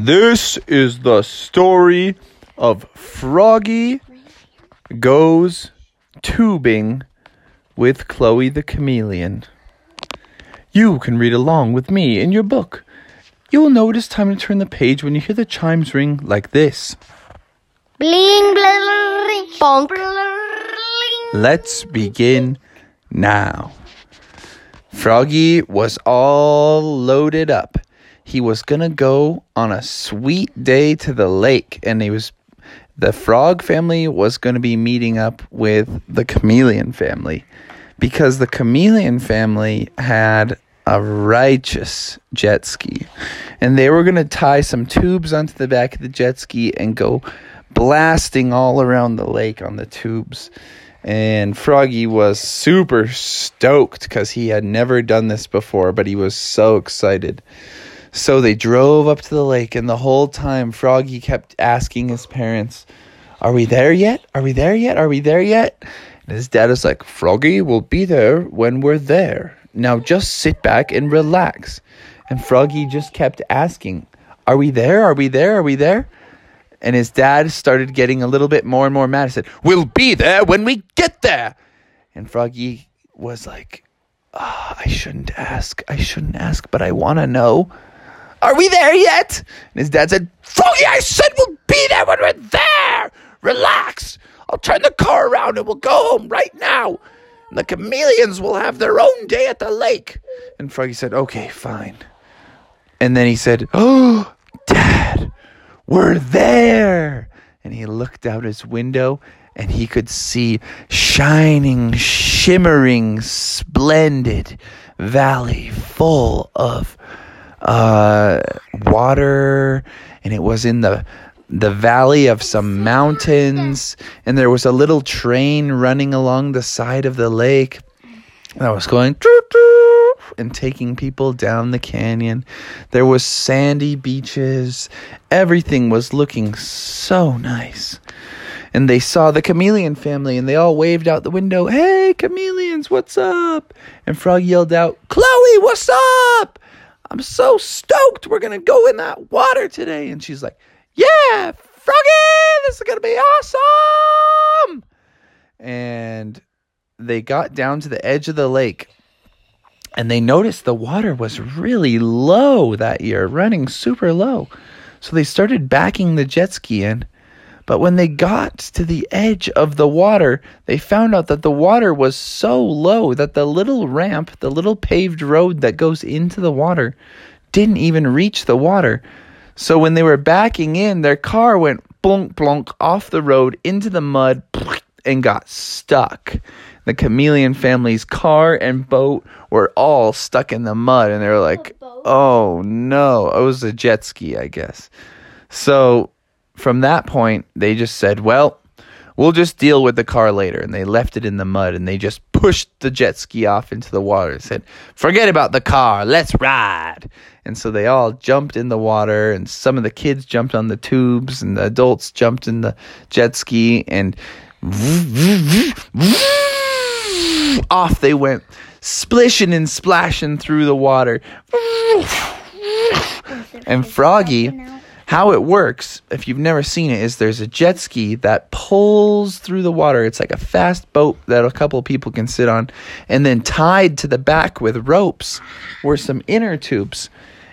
This is the story of Froggy Goes Tubing with Chloe the Chameleon. You can read along with me in your book. You will know it is time to turn the page when you hear the chimes ring like this. Bling, bling, bonk. Let's begin now. Froggy was all loaded up. He was gonna go on a sweet day to the lake, and he was the frog family was gonna be meeting up with the chameleon family because the chameleon family had a righteous jet ski, and they were gonna tie some tubes onto the back of the jet ski and go blasting all around the lake on the tubes and Froggy was super stoked because he had never done this before, but he was so excited. So they drove up to the lake, and the whole time, Froggy kept asking his parents, Are we there yet? Are we there yet? Are we there yet? And his dad was like, Froggy, we'll be there when we're there. Now just sit back and relax. And Froggy just kept asking, Are we there? Are we there? Are we there? And his dad started getting a little bit more and more mad. He said, We'll be there when we get there. And Froggy was like, oh, I shouldn't ask. I shouldn't ask, but I want to know. Are we there yet? And his dad said, Froggy, I said we'll be there when we're there. Relax. I'll turn the car around and we'll go home right now. And the chameleons will have their own day at the lake. And Froggy said, Okay, fine. And then he said, Oh, Dad, we're there. And he looked out his window and he could see shining, shimmering, splendid valley full of uh, water. And it was in the the valley of some mountains. And there was a little train running along the side of the lake that was going and taking people down the canyon. There was sandy beaches. Everything was looking so nice. And they saw the chameleon family and they all waved out the window, Hey, chameleons, what's up? And Frog yelled out, Chloe, what's up? I'm so stoked. We're going to go in that water today. And she's like, Yeah, Froggy, this is going to be awesome. And they got down to the edge of the lake and they noticed the water was really low that year, running super low. So they started backing the jet ski in. But when they got to the edge of the water, they found out that the water was so low that the little ramp, the little paved road that goes into the water, didn't even reach the water. So when they were backing in, their car went blunk blunk off the road into the mud and got stuck. The chameleon family's car and boat were all stuck in the mud, and they were like, oh no. It was a jet ski, I guess. So from that point, they just said, well, we'll just deal with the car later. And they left it in the mud and they just pushed the jet ski off into the water and said, forget about the car, let's ride. And so they all jumped in the water and some of the kids jumped on the tubes and the adults jumped in the jet ski and off they went, splishing and splashing through the water. And Froggy, how it works, if you've never seen it, is there's a jet ski that pulls through the water. It's like a fast boat that a couple people can sit on, and then tied to the back with ropes were some inner tubes.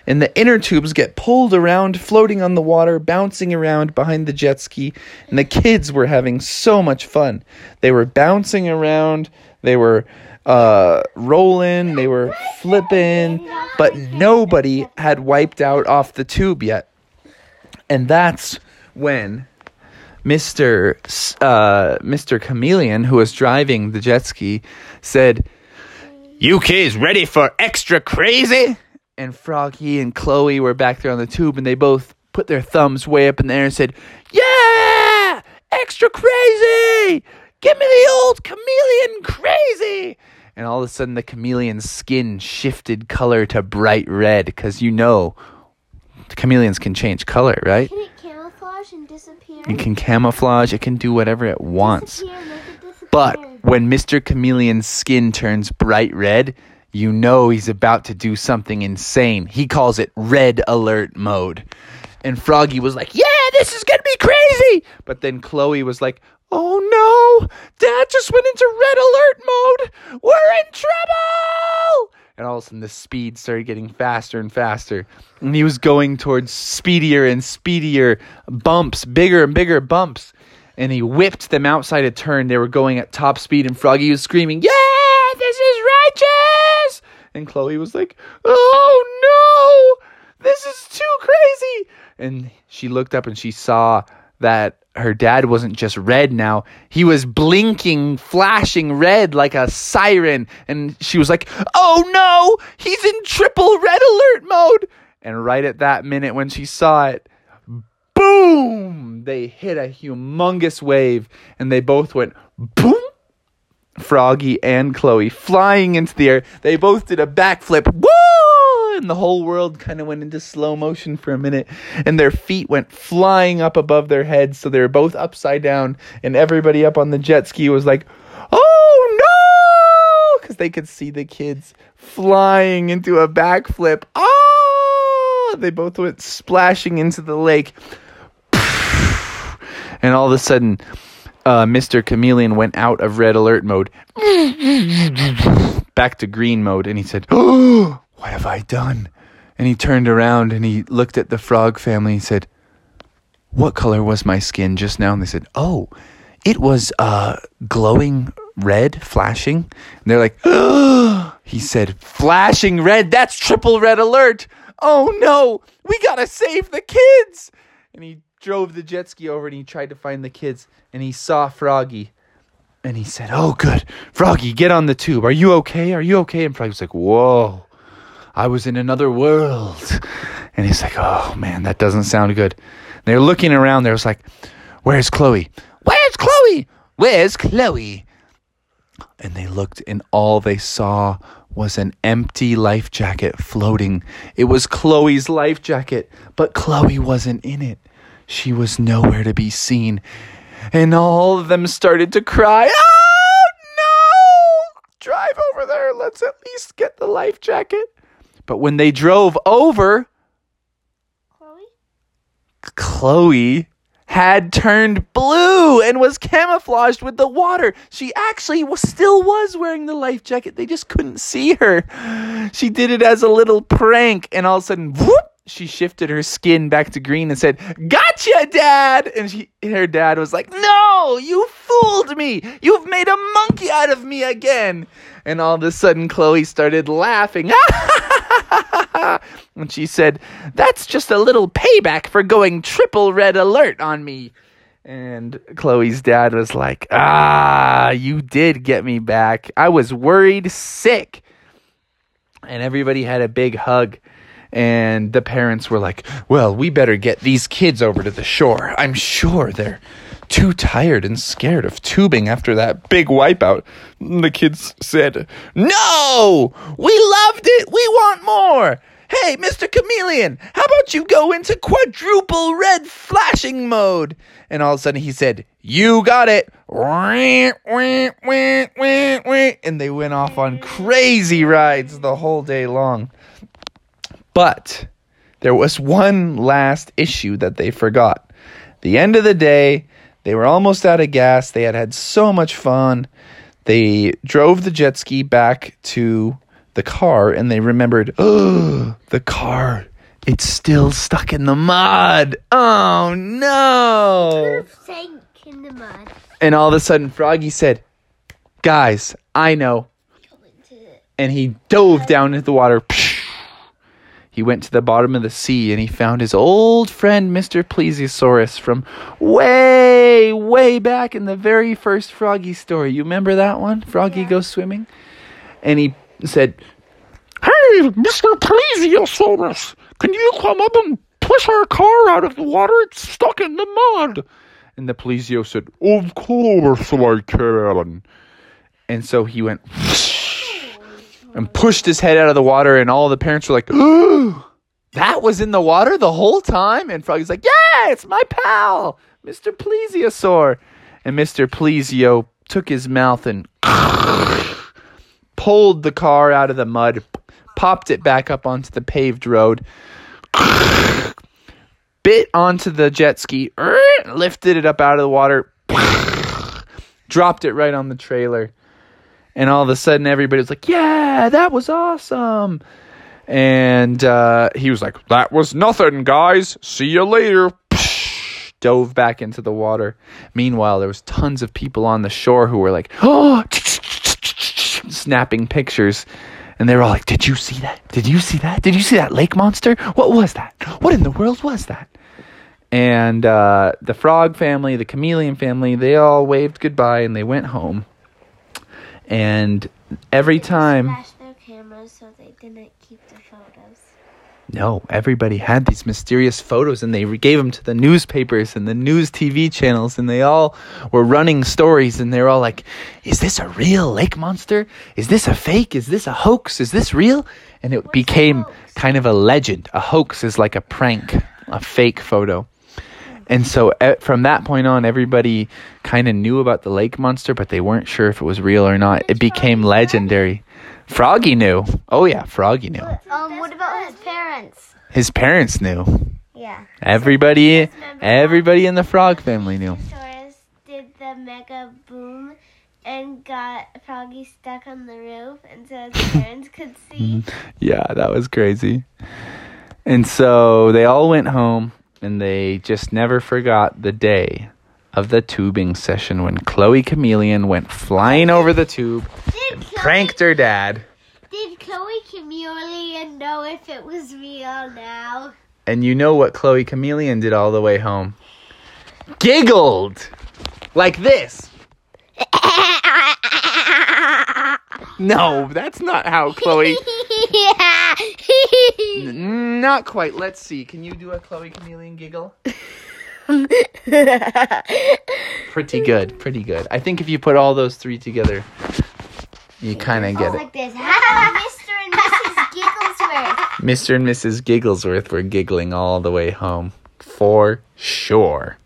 And the inner tubes get pulled around, floating on the water, bouncing around behind the jet ski. And the kids were having so much fun. They were bouncing around, they were uh, rolling, they were flipping, but nobody had wiped out off the tube yet. And that's when Mr. Uh, Mr. Chameleon, who was driving the jet ski, said, You kids ready for extra crazy? And Froggy and Chloe were back there on the tube, and they both put their thumbs way up in the air and said, Yeah! Extra crazy! Give me the old chameleon crazy! And all of a sudden, the chameleon's skin shifted color to bright red because you know chameleons can change color, right? Can it camouflage and disappear? It can camouflage, it can do whatever it wants. Disappear, make it disappear. But when Mr. Chameleon's skin turns bright red, you know he's about to do something insane. He calls it red alert mode. And Froggy was like, Yeah, this is going to be crazy. But then Chloe was like, Oh no, Dad just went into red alert mode. We're in trouble. And all of a sudden, the speed started getting faster and faster. And he was going towards speedier and speedier bumps, bigger and bigger bumps. And he whipped them outside a turn. They were going at top speed, and Froggy was screaming, Yeah, this is righteous. And Chloe was like, Oh no, this is too crazy. And she looked up and she saw that her dad wasn't just red now. He was blinking, flashing red like a siren. And she was like, Oh no, he's in triple red alert mode. And right at that minute when she saw it, boom, they hit a humongous wave and they both went boom. Froggy and Chloe flying into the air. They both did a backflip. Woo! And the whole world kind of went into slow motion for a minute. And their feet went flying up above their heads. So they were both upside down. And everybody up on the jet ski was like, oh no! Because they could see the kids flying into a backflip. Oh! They both went splashing into the lake. And all of a sudden, uh, Mr. Chameleon went out of red alert mode, back to green mode, and he said, Oh, what have I done? And he turned around and he looked at the frog family and said, What color was my skin just now? And they said, Oh, it was uh, glowing red, flashing. And they're like, oh. He said, Flashing red, that's triple red alert. Oh no, we gotta save the kids. And he drove the jet ski over and he tried to find the kids and he saw Froggy and he said, Oh, good. Froggy, get on the tube. Are you okay? Are you okay? And Froggy was like, Whoa, I was in another world. And he's like, Oh, man, that doesn't sound good. And they're looking around. There was like, Where's Chloe? Where's Chloe? Where's Chloe? And they looked, and all they saw was an empty life jacket floating. It was Chloe's life jacket, but Chloe wasn't in it. She was nowhere to be seen. And all of them started to cry. Oh, no! Drive over there. Let's at least get the life jacket. But when they drove over, Chloe? Chloe had turned blue and was camouflaged with the water. She actually was, still was wearing the life jacket. They just couldn't see her. She did it as a little prank, and all of a sudden, whoop, she shifted her skin back to green and said, Gotcha, Dad! And she, her dad was like, No, you fooled me! You've made a monkey out of me again! And all of a sudden, Chloe started laughing. and she said, That's just a little payback for going triple red alert on me. And Chloe's dad was like, Ah, you did get me back. I was worried sick. And everybody had a big hug. And the parents were like, Well, we better get these kids over to the shore. I'm sure they're too tired and scared of tubing after that big wipeout. The kids said, No! We loved it! We want more! Hey, Mr. Chameleon, how about you go into quadruple red flashing mode? And all of a sudden he said, You got it. And they went off on crazy rides the whole day long. But there was one last issue that they forgot. The end of the day, they were almost out of gas. They had had so much fun. They drove the jet ski back to the car and they remembered, oh, the car. It's still stuck in the mud. Oh no. Sank in the mud. And all of a sudden, Froggy said, Guys, I know. Go into it. And he dove down into the water. He went to the bottom of the sea and he found his old friend, Mr. Plesiosaurus, from way, way back in the very first Froggy story. You remember that one? Froggy Yeah. goes swimming? And he said, Hey, Mr. Plesiosaurus, can you come up and push our car out of the water? It's stuck in the mud. And the Plesio said, Of course I can. And so he went and pushed his head out of the water, and all the parents were like, Ooh, That was in the water the whole time? And Froggy's like, Yeah, it's my pal, Mr. Plesiosaur. And Mr. Plesio took his mouth and pulled the car out of the mud, popped it back up onto the paved road, bit onto the jet ski, lifted it up out of the water, dropped it right on the trailer. And all of a sudden, everybody was like, Yeah, that was awesome. And uh, he was like, That was nothing, guys. See you later. Dove back into the water. Meanwhile, there was tons of people on the shore who were like, Oh, snapping pictures. And they were all like, Did you see that? Did you see that? Did you see that lake monster? What was that? What in the world was that? And uh, the frog family, the chameleon family, they all waved goodbye and they went home. And every time, Smashed their cameras so they didn't keep the photos. no, everybody had these mysterious photos and they gave them to the newspapers and the news TV channels and they all were running stories and they're all like, Is this a real lake monster? Is this a fake? Is this a hoax? Is this real? And it became kind of a legend. A hoax is like a prank, a fake photo. And so from that point on, everybody kind of knew about the lake monster, but they weren't sure if it was real or not. It became legendary. Froggy knew. Oh, yeah, Froggy knew. Um, what about his parents? His parents knew. Yeah. Everybody, everybody in the frog family knew. Did the mega boom and got Froggy stuck on the roof, and so his parents could see. Yeah, that was crazy. And so they all went home and they just never forgot the day of the tubing session when Chloe Chameleon went flying over the tube Did and Chloe, pranked her dad. Did Chloe Chameleon know if it was real now? And you know what Chloe Chameleon did all the way home? Giggled! Like this. No, that's not how Chloe. yeah. N- Not quite. Let's see. Can you do a Chloe Chameleon giggle? Pretty good. Pretty good. I think if you put all those three together, you kind of get it. like this. Mr. and Mrs. Gigglesworth. Mr. and Mrs. Gigglesworth were giggling all the way home. For sure.